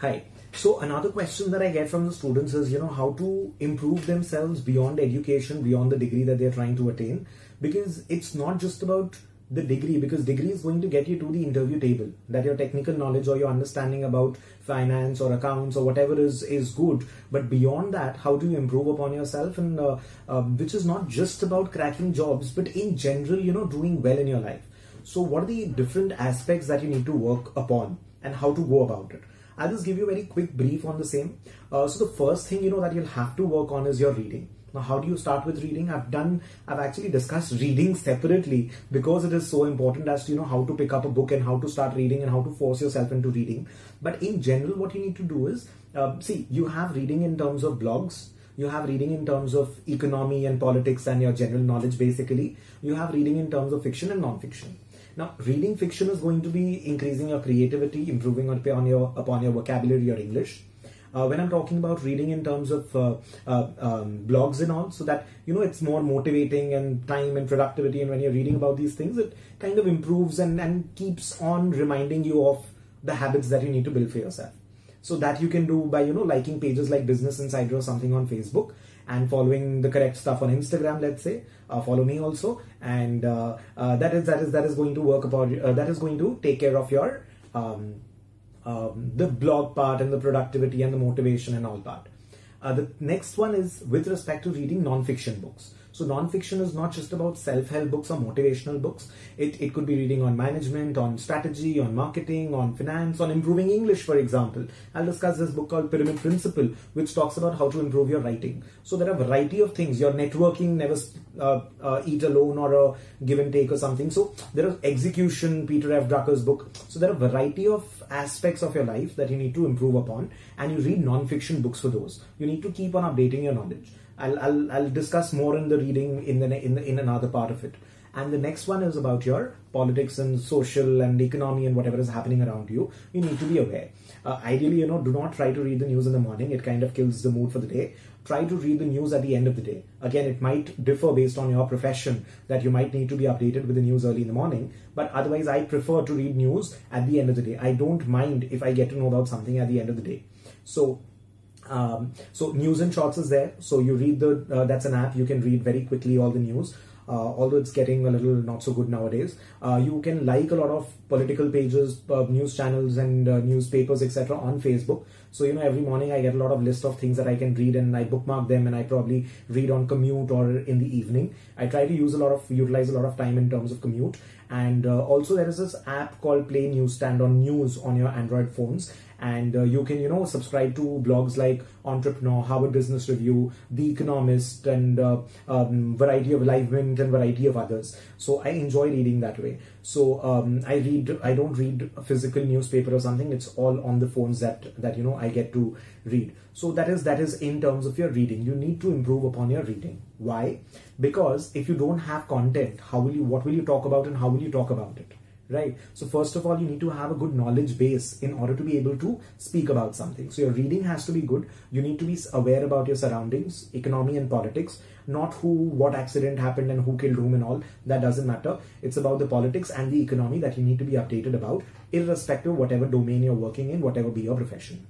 Hi. So another question that I get from the students is, you know, how to improve themselves beyond education, beyond the degree that they're trying to attain. Because it's not just about the degree, because degree is going to get you to the interview table. That your technical knowledge or your understanding about finance or accounts or whatever is is good. But beyond that, how do you improve upon yourself? And uh, um, which is not just about cracking jobs, but in general, you know, doing well in your life. So what are the different aspects that you need to work upon and how to go about it? I'll just give you a very quick brief on the same. Uh, so the first thing you know that you'll have to work on is your reading. Now, how do you start with reading? I've done, I've actually discussed reading separately because it is so important as to, you know, how to pick up a book and how to start reading and how to force yourself into reading. But in general, what you need to do is, uh, see, you have reading in terms of blogs, you have reading in terms of economy and politics and your general knowledge basically. You have reading in terms of fiction and non-fiction. Now, reading fiction is going to be increasing your creativity, improving upon your upon your vocabulary, your English. Uh, when I'm talking about reading in terms of uh, uh, um, blogs and all, so that you know it's more motivating and time and productivity. And when you're reading about these things, it kind of improves and, and keeps on reminding you of the habits that you need to build for yourself. So that you can do by you know liking pages like Business Insider or something on Facebook and following the correct stuff on Instagram, let's say, uh, follow me also, and uh, uh, that is that is that is going to work about uh, that is going to take care of your um, um, the blog part and the productivity and the motivation and all part. Uh, the next one is with respect to reading non-fiction books. So non-fiction is not just about self-help books or motivational books. It, it could be reading on management, on strategy, on marketing, on finance, on improving English, for example. I'll discuss this book called Pyramid Principle, which talks about how to improve your writing. So there are a variety of things. Your networking, never uh, uh, eat alone or a give and take or something. So there is execution, Peter F. Drucker's book. So there are a variety of aspects of your life that you need to improve upon and you read non-fiction books for those. You need to keep on updating your knowledge. I'll, I'll, I'll discuss more in the reading in the in the, in another part of it. And the next one is about your politics and social and economy and whatever is happening around you. You need to be aware. Uh, ideally, you know, do not try to read the news in the morning. It kind of kills the mood for the day. Try to read the news at the end of the day. Again, it might differ based on your profession that you might need to be updated with the news early in the morning. But otherwise, I prefer to read news at the end of the day. I don't mind if I get to know about something at the end of the day. So um, so News in Shorts is there. So you read the uh, that's an app. You can read very quickly all the news. Uh, although it's getting a little not so good nowadays. Uh, you can like a lot of political pages, uh, news channels, and uh, newspapers, etc. on Facebook. So you know, every morning I get a lot of list of things that I can read, and I bookmark them, and I probably read on commute or in the evening. I try to use a lot of utilize a lot of time in terms of commute, and uh, also there is this app called Play Newsstand on News on your Android phones and uh, you can you know subscribe to blogs like entrepreneur harvard business review the economist and uh, um, variety of livemint and variety of others. So i enjoy reading that way. So um, i read i don't read a physical newspaper or something. It's all on the phones that that you know i get to read. So that is that is in terms of your reading. You need to improve upon your reading. Why? Because if you don't have content how will you what will you talk about and how will you talk about it right? So first of all, you need to have a good knowledge base in order to be able to speak about something. So your reading has to be good. You need to be aware about your surroundings, economy and politics, not who, what accident happened and who killed whom and all. That doesn't matter. It's about the politics and the economy that you need to be updated about, irrespective of whatever domain you're working in, whatever be your profession.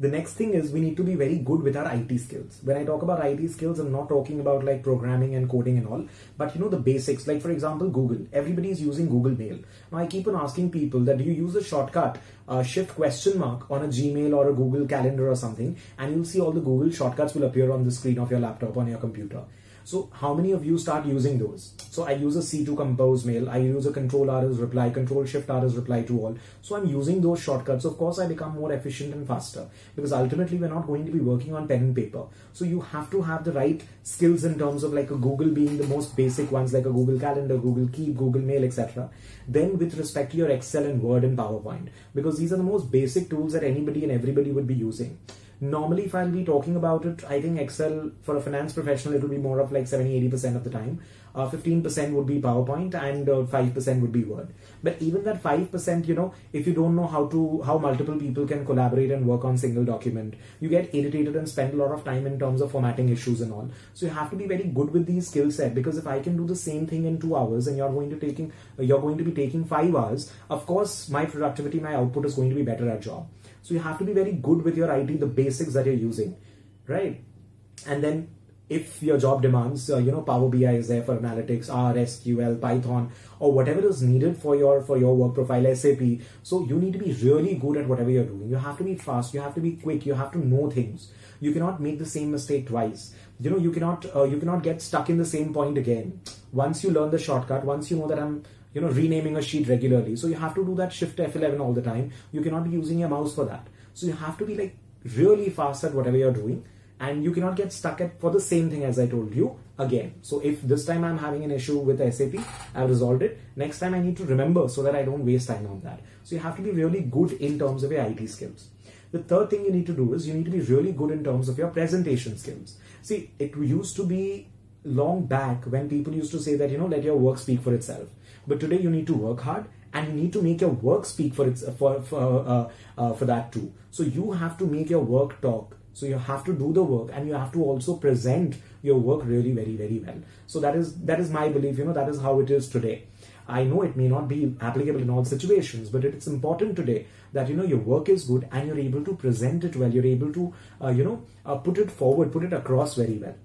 The next thing is we need to be very good with our IT skills. When I talk about IT skills, I'm not talking about like programming and coding and all, but you know the basics. Like for example, Google. Everybody is using Google Mail. Now I keep on asking people that do you use a shortcut uh, shift question mark on a Gmail or a Google Calendar or something, and you'll see all the Google shortcuts will appear on the screen of your laptop on your computer. So how many of you start using those? So I use a C to compose mail. I use a control R as reply, control shift R as reply to all. So I'm using those shortcuts. Of course, I become more efficient and faster because ultimately we're not going to be working on pen and paper. So you have to have the right skills in terms of like a Google being the most basic ones like a Google Calendar, Google Keep, Google Mail, etc. Then with respect to your Excel and Word and PowerPoint because these are the most basic tools that anybody and everybody would be using normally if I'll be talking about it, I think Excel for a finance professional, it will be more of like 70, 80% of the time. Uh, 15% would be PowerPoint and uh, 5% would be Word. But even that 5%, you know, if you don't know how to, how multiple people can collaborate and work on single document, you get irritated and spend a lot of time in terms of formatting issues and all. So you have to be very good with these skill set because if I can do the same thing in two hours and you're going to taking, you're going to be taking five hours, of course, my productivity, my output is going to be better at job. So you have to be very good with your IT, the basics that you're using, right? And then if your job demands, uh, you know, Power BI is there for analytics, R, SQL, Python, or whatever is needed for your for your work profile, SAP. So you need to be really good at whatever you're doing. You have to be fast. You have to be quick. You have to know things. You cannot make the same mistake twice. You know, you cannot uh, you cannot get stuck in the same point again. Once you learn the shortcut, once you know that I'm you know renaming a sheet regularly, so you have to do that Shift F11 all the time. You cannot be using your mouse for that. So you have to be like really fast at whatever you're doing and you cannot get stuck at for the same thing as I told you again. So if this time I'm having an issue with SAP, I've resolved it. Next time I need to remember so that I don't waste time on that. So you have to be really good in terms of your IT skills. The third thing you need to do is you need to be really good in terms of your presentation skills. See, it used to be long back when people used to say that, you know, let your work speak for itself. But today you need to work hard and you need to make your work speak for its for for uh, uh, for that too. So you have to make your work talk so you have to do the work and you have to also present your work really very very well. So that is that is my belief. You know that is how it is today. I know it may not be applicable in all situations, but it's important today that you know your work is good and you're able to present it well. You're able to uh, you know uh, put it forward, put it across very well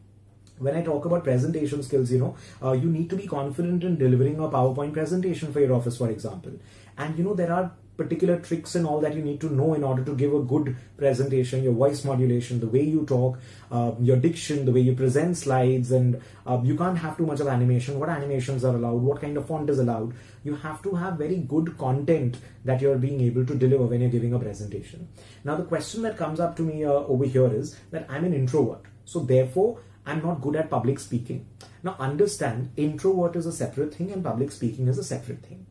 when I talk about presentation skills, you know, uh, you need to be confident in delivering a PowerPoint presentation for your office, for example. And you know, there are particular tricks and all that you need to know in order to give a good presentation your voice modulation the way you talk uh, your diction the way you present slides and uh, you can't have too much of animation. What animations are allowed? What kind of font is allowed? You have to have very good content that you're being able to deliver when you're giving a presentation. Now the question that comes up to me uh, over here is that i'm an introvert. So therefore i'm not good at public speaking now understand introvert is a separate thing and public speaking is a separate thing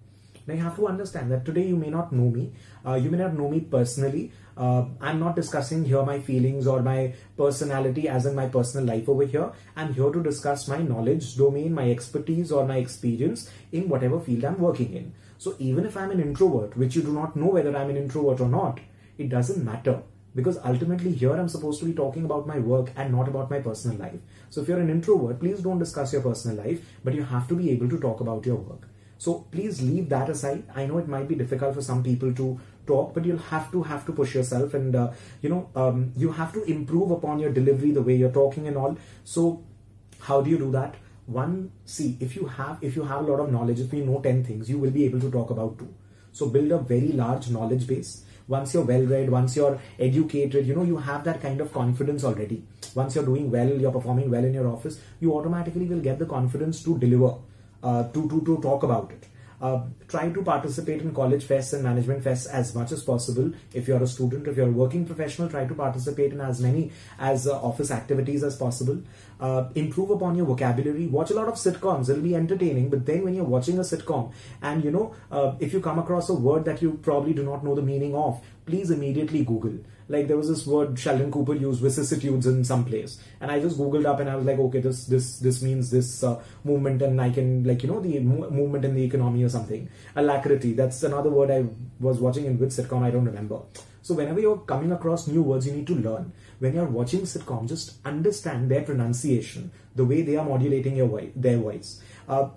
now you have to understand that today you may not know me. Uh, you may not know me personally. Uh, I'm not discussing here my feelings or my personality as in my personal life over here. I'm here to discuss my knowledge domain, my expertise or my experience in whatever field I'm working in. So even if I'm an introvert, which you do not know whether I'm an introvert or not, it doesn't matter because ultimately here I'm supposed to be talking about my work and not about my personal life. So if you're an introvert, please don't discuss your personal life, but you have to be able to talk about your work. So please leave that aside. I know it might be difficult for some people to talk, but you'll have to have to push yourself, and uh, you know um, you have to improve upon your delivery, the way you're talking, and all. So how do you do that? One, see if you have if you have a lot of knowledge, if you know ten things, you will be able to talk about two. So build a very large knowledge base. Once you're well read, once you're educated, you know you have that kind of confidence already. Once you're doing well, you're performing well in your office, you automatically will get the confidence to deliver uh, to, to, to talk about it. Uh, try to participate in college fests and management fests as much as possible. If you're a student, if you're a working professional, try to participate in as many as uh, office activities as possible. Uh, improve upon your vocabulary. Watch a lot of sitcoms; it'll be entertaining. But then, when you're watching a sitcom, and you know, uh, if you come across a word that you probably do not know the meaning of, please immediately Google like there was this word Sheldon Cooper used vicissitudes in some place, and I just googled up and I was like, okay, this this this means this uh, movement, and I can like you know the movement in the economy or something. Alacrity, that's another word I was watching in which sitcom I don't remember. So whenever you're coming across new words, you need to learn. When you're watching sitcom, just understand their pronunciation, the way they are modulating your voice, their voice. Uh,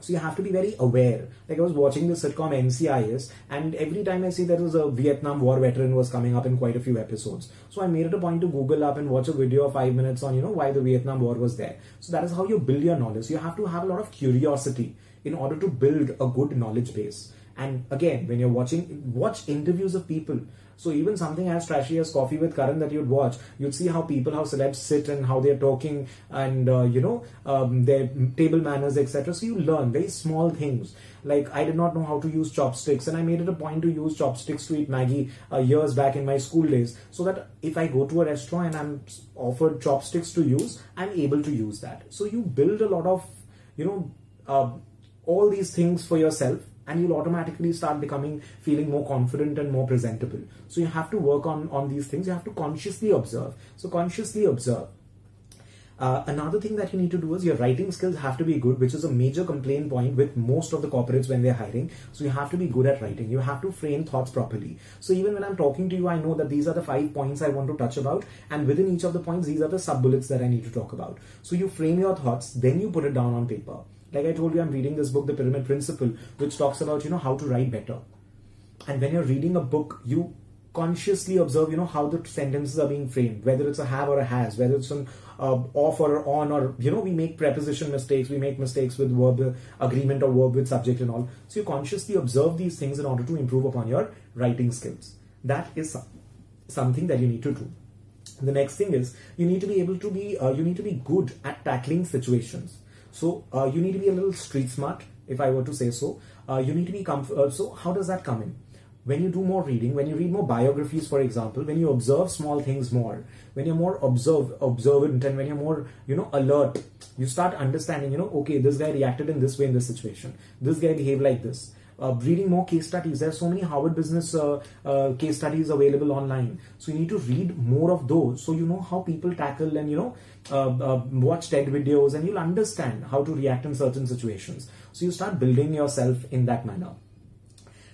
so you have to be very aware. Like I was watching the sitcom NCIS, and every time I see there was a Vietnam War veteran was coming up in quite a few episodes. So I made it a point to Google up and watch a video of five minutes on you know why the Vietnam War was there. So that is how you build your knowledge. You have to have a lot of curiosity in order to build a good knowledge base. And again, when you're watching, watch interviews of people. So even something as trashy as Coffee with Karan that you'd watch, you'd see how people, how celebs sit and how they're talking and, uh, you know, um, their table manners, etc. So you learn very small things. Like I did not know how to use chopsticks and I made it a point to use chopsticks to eat Maggi uh, years back in my school days. So that if I go to a restaurant and I'm offered chopsticks to use, I'm able to use that. So you build a lot of, you know, uh, all these things for yourself and you'll automatically start becoming feeling more confident and more presentable so you have to work on on these things you have to consciously observe so consciously observe uh, another thing that you need to do is your writing skills have to be good, which is a major complaint point with most of the corporates when they're hiring. So you have to be good at writing. You have to frame thoughts properly. So even when I'm talking to you, I know that these are the five points I want to touch about, and within each of the points, these are the sub bullets that I need to talk about. So you frame your thoughts, then you put it down on paper. Like I told you, I'm reading this book, The Pyramid Principle, which talks about, you know, how to write better. And when you're reading a book, you consciously observe, you know, how the sentences are being framed, whether it's a have or a has, whether it's an uh, off or on, or, you know, we make preposition mistakes, we make mistakes with verb agreement or verb with subject and all. So you consciously observe these things in order to improve upon your writing skills. That is something that you need to do. The next thing is you need to be able to be, uh, you need to be good at tackling situations. So uh, you need to be a little street smart, if I were to say so. Uh, you need to be comf- uh, so how does that come in? when you do more reading, when you read more biographies, for example, when you observe small things more, when you're more observe, observant and when you're more, you know, alert, you start understanding, you know, okay, this guy reacted in this way in this situation. This guy behaved like this. Uh, reading more case studies. There are so many Harvard Business uh, uh, case studies available online. So you need to read more of those, so you know how people tackle and you know uh, uh, watch TED videos, and you'll understand how to react in certain situations. So you start building yourself in that manner.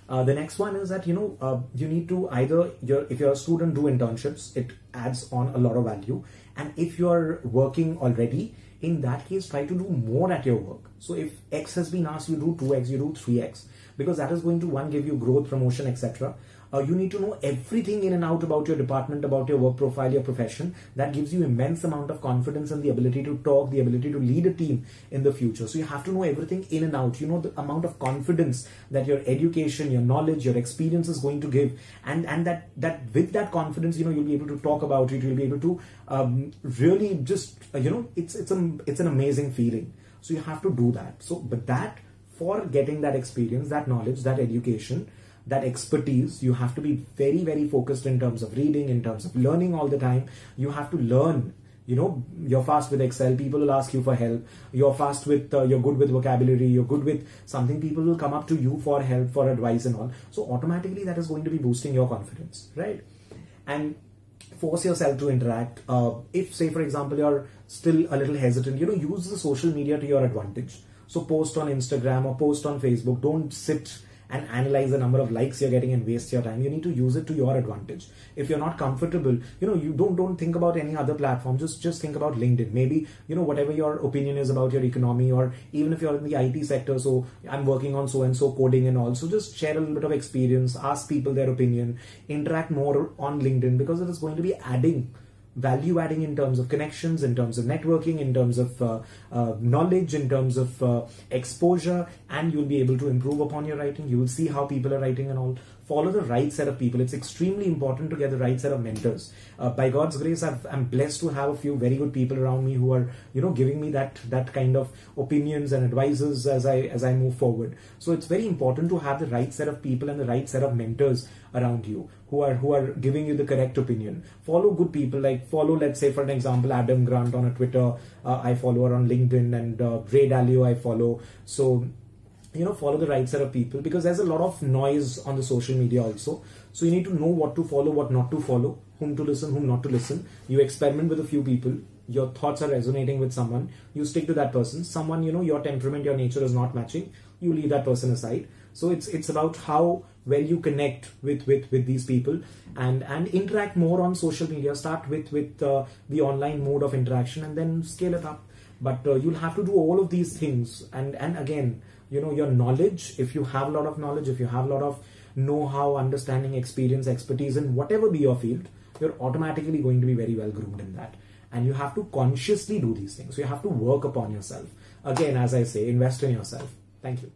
Uh, the next one is that you know you need to either you're, if you're a student do internships it adds on a lot of value and if you're working already in that case try to do more at your work so if x has been asked you do 2x you do 3x because that is going to one give you growth promotion etc uh, you need to know everything in and out about your department, about your work profile, your profession. That gives you immense amount of confidence and the ability to talk, the ability to lead a team in the future. So you have to know everything in and out. You know the amount of confidence that your education, your knowledge, your experience is going to give, and and that that with that confidence, you know you'll be able to talk about it. You'll be able to um, really just uh, you know it's it's a it's an amazing feeling. So you have to do that. So but that for getting that experience, that knowledge, that education that expertise. You have to be very, very focused in terms of reading, in terms of learning all the time. You have to learn. You know, you're fast with Excel. People will ask you for help. You're fast with, uh, you're good with vocabulary. You're good with something. People will come up to you for help, for advice, and all. So automatically, that is going to be boosting your confidence, right? And force yourself to interact. Uh, if, say, for example, you're still a little hesitant, you know, use the social media to your advantage. So post on Instagram or post on Facebook. Don't sit and analyze the number of likes you're getting and waste your time. You need to use it to your advantage. If you're not comfortable, you know, you don't don't think about any other platform. Just just think about LinkedIn. Maybe you know whatever your opinion is about your economy, or even if you're in the IT sector. So I'm working on so and so coding and all. So just share a little bit of experience, ask people their opinion, interact more on LinkedIn because it is going to be adding value adding in terms of connections, in terms of networking, in terms of uh, uh, knowledge, in terms of uh, exposure, and you'll be able to improve upon your writing. You will see how people are writing and all. Follow the right set of people. It's extremely important to get the right set of mentors. Uh, by God's grace, i am blessed to have a few very good people around me who are, you know, giving me that that kind of opinions and advices as I as I move forward. So it's very important to have the right set of people and the right set of mentors around you who are who are giving you the correct opinion. Follow good people, like follow, let's say, for an example, Adam Grant on a Twitter. Uh, I follow her on LinkedIn, and uh, Ray Dalio I follow. So you know follow the right set of people because there's a lot of noise on the social media also. So you need to know what to follow what not to follow whom to listen whom not to listen. You experiment with a few people. Your thoughts are resonating with someone. You stick to that person. Someone you know your temperament your nature is not matching. You leave that person aside so it's it's about how well you connect with with with these people and and interact more on social media. Start with with uh, the online mode of interaction and then scale it up. But uh, you'll have to do all of these things. And and again you know your knowledge if you have a lot of knowledge if you have a lot of know-how understanding experience expertise in whatever be your field you're automatically going to be very well groomed in that. And you have to consciously do these things. You have to work upon yourself. Again as i say invest in yourself. Thank you